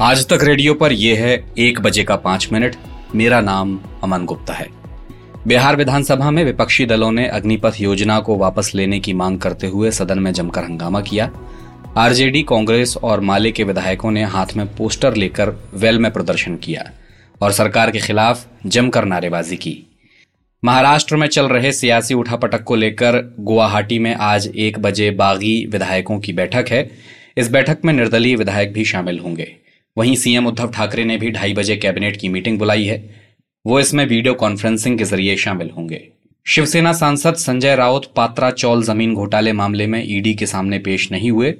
आज तक रेडियो पर यह है एक बजे का पाँच मिनट। मेरा नाम अमन गुप्ता है। बिहार विधानसभा में विपक्षी दलों ने अग्निपथ योजना को वापस लेने की मांग करते हुए सदन में जमकर हंगामा किया। आरजेडी, कांग्रेस और माले के विधायकों ने हाथ में पोस्टर लेकर वेल में प्रदर्शन किया और सरकार के खिलाफ जमकर नारेबाजी की। महाराष्ट्र में चल रहे सियासी उठापटक को लेकर गुवाहाटी में आज एक बजे बागी विधायकों की बैठक है। इस बैठक में निर्दलीय विधायक भी शामिल होंगे। वहीं सीएम उद्धव ठाकरे ने भी ढाई बजे कैबिनेट की मीटिंग बुलाई है। वो इसमें वीडियो कॉन्फ्रेंसिंग के ज़रिए शामिल होंगे। शिवसेना सांसद संजय राउत पात्रा चौल ज़मीन घोटाले मामले में ईडी के सामने पेश नहीं हुए।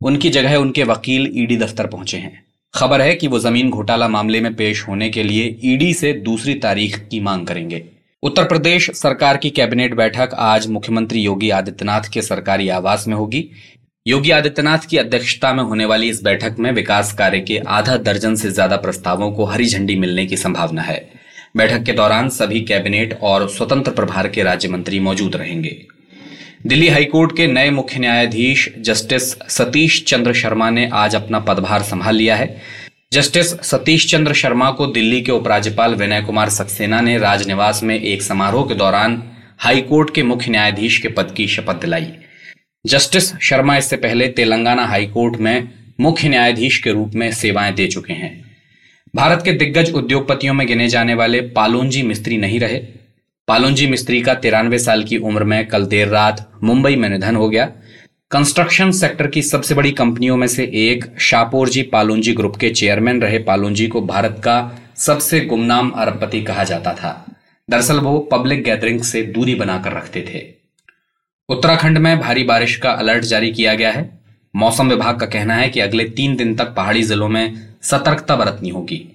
उनकी जगह उनके वकील ईडी दफ्तर पहुँचे हैं। खबर है कि वो ज़मीन घोटाला मामले में पेश होने के लिए ईडी से दूसरी तारीख की मांग करेंगे। उत्तर प्रदेश सरकार की कैबिनेट बैठक आज मुख्यमंत्री योगी आदित्यनाथ के सरकारी आवास में होगी। योगी आदित्यनाथ की अध्यक्षता में होने वाली इस बैठक में विकास कार्य के आधा दर्जन से ज़्यादा प्रस्तावों को हरी झंडी मिलने की संभावना है। बैठक के दौरान सभी कैबिनेट और स्वतंत्र प्रभार के राज्य मंत्री मौजूद रहेंगे। दिल्ली हाईकोर्ट के नए मुख्य न्यायाधीश जस्टिस सतीश चंद्र शर्मा ने आज अपना पदभार संभाल लिया है। जस्टिस सतीश चंद्र शर्मा को दिल्ली के उपराज्यपाल विनय कुमार सक्सेना ने राजनिवास में एक समारोह के दौरान हाईकोर्ट के मुख्य न्यायाधीश के पद की शपथ दिलाई। जस्टिस शर्मा इससे पहले तेलंगाना हाईकोर्ट में मुख्य न्यायाधीश के रूप में सेवाएँ दे चुके हैं। भारत के दिग्गज उद्योगपतियों में गिने जाने वाले पालोंजी मिस्त्री नहीं रहे। पालोंजी मिस्त्री का तिरानवे साल की उम्र में कल देर रात मुंबई में निधन हो गया। कंस्ट्रक्शन सेक्टर की सबसे बड़ी कंपनियों में से एक शापोरजी पालोंजी ग्रुप के चेयरमैन रहे पालोंजी को भारत का सबसे गुमनाम अरबपति कहा जाता था। दरअसल वो पब्लिक गैदरिंग से दूरी बनाकर रखते थे। उत्तराखंड में भारी बारिश का अलर्ट जारी किया गया है। मौसम विभाग का कहना है कि अगले तीन दिन तक पहाड़ी जिलों में सतर्कता बरतनी होगी।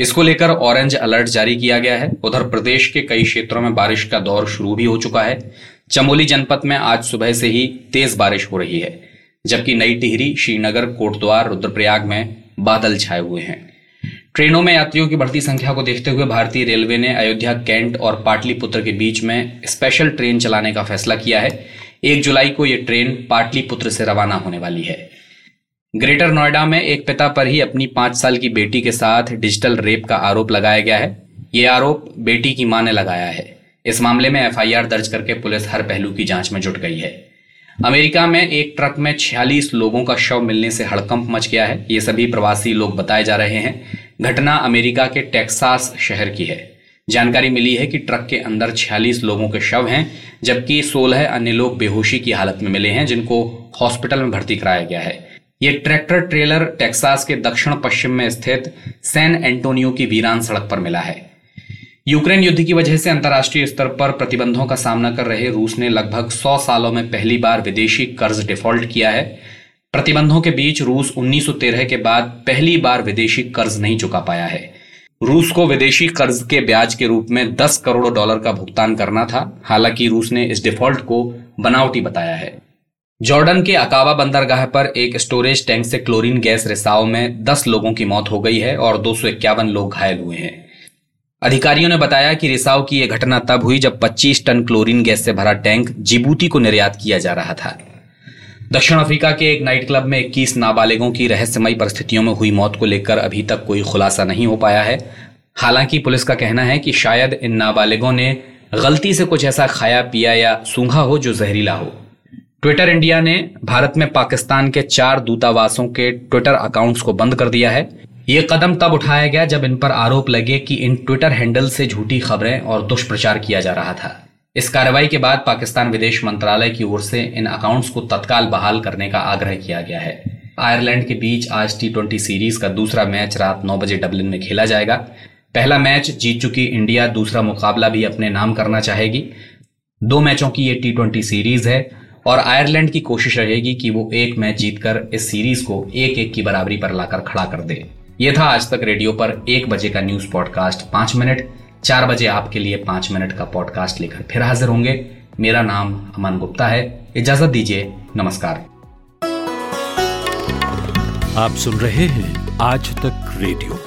इसको लेकर ऑरेंज अलर्ट जारी किया गया है। उधर प्रदेश के कई क्षेत्रों में बारिश का दौर शुरू भी हो चुका है। चमोली जनपद में आज सुबह से ही तेज बारिश हो रही है, जबकि नई टिहरी, श्रीनगर, कोटद्वार, रुद्रप्रयाग में बादल छाए हुए हैं। ट्रेनों में यात्रियों की बढ़ती संख्या को देखते हुए भारतीय रेलवे ने अयोध्या, कैंट और पाटलिपुत्र के बीच में स्पेशल ट्रेन चलाने का फैसला किया है। एक जुलाई को यह ट्रेन पाटलिपुत्र से रवाना होने वाली है। ग्रेटर नोएडा में एक पिता पर ही अपनी पाँच साल की बेटी के साथ डिजिटल रेप का आरोप लगाया गया है। ये आरोप बेटी की माँ ने लगाया है। इस मामले में एफआईआर दर्ज करके पुलिस हर पहलू की जाँच में जुट गई है। अमेरिका में एक ट्रक में छियालीस लोगों का शव मिलने से हड़कंप मच गया है। ये सभी प्रवासी लोग बताए जा रहे हैं। घटना अमेरिका के टेक्सास शहर की है। जानकारी मिली है कि ट्रक के अंदर 46 लोगों के शव हैं, जबकि 16 अन्य लोग बेहोशी की हालत में मिले हैं, जिनको हॉस्पिटल में भर्ती कराया गया है। ये ट्रैक्टर ट्रेलर टेक्सास के दक्षिण पश्चिम में स्थित सैन एंटोनियो की वीरान सड़क पर मिला है। यूक्रेन युद्ध की वजह से अंतर्राष्ट्रीय स्तर पर प्रतिबंधों का सामना कर रहे रूस ने लगभग 100 सालों में पहली बार विदेशी कर्ज डिफ़ॉल्ट किया है। प्रतिबंधों के बीच रूस 1913 के बाद पहली बार विदेशी कर्ज नहीं चुका पाया है। रूस को विदेशी कर्ज के ब्याज के रूप में 10 करोड़ डॉलर का भुगतान करना था, हालाँकि रूस ने इस डिफ़ॉल्ट को बनावटी बताया है। जॉर्डन के अकावा बंदरगाह पर एक स्टोरेज टैंक से क्लोरीन गैस रिसाव में 10 लोगों की मौत हो गई है और दो सौ इक्यावन लोग घायल हुए हैं। अधिकारियों ने बताया कि रिसाव की यह घटना तब हुई जब 25 टन क्लोरीन गैस से भरा टैंक जिबूती को निर्यात किया जा रहा था। दक्षिण अफ्रीका के एक नाइट क्लब में 21 नाबालिगों की रहस्यमयी परिस्थितियों में हुई मौत को लेकर अभी तक कोई खुलासा नहीं हो पाया है। हालाँकि पुलिस का कहना है कि शायद इन नाबालिगों ने गलती से कुछ ऐसा खाया, पिया या सूंघा हो जो जहरीला हो। ट्विटर इंडिया ने भारत में पाकिस्तान के चार दूतावासों के ट्विटर अकाउंट्स को बंद कर दिया है। ये कदम तब उठाया गया जब इन पर आरोप लगे कि इन ट्विटर हैंडल से झूठी खबरें और दुष्प्रचार किया जा रहा था। इस कार्रवाई के बाद पाकिस्तान विदेश मंत्रालय की ओर से इन अकाउंट्स को तत्काल बहाल करने का आग्रह किया गया है। आयरलैंड के बीच आज टी ट्वेंटी सीरीज़ का दूसरा मैच रात नौ बजे डबलिन में खेला जाएगा। पहला मैच जीत चुकी इंडिया, दूसरा मुकाबला भी अपने नाम करना चाहेगी। दो मैचों की ये टी ट्वेंटी सीरीज़ है और आयरलैंड की कोशिश रहेगी कि वो एक मैच जीतकर इस सीरीज़ को एक एक की बराबरी पर लाकर खड़ा कर दे। ये था आज तक रेडियो पर एक बजे का न्यूज़ पॉडकास्ट पाँच मिनट। चार बजे आपके लिए पाँच मिनट का पॉडकास्ट लेकर फिर हाजिर होंगे। मेरा नाम अमन गुप्ता है। इजाज़त दीजिए। नमस्कार। आप सुन रहे हैं आज तक रेडियो।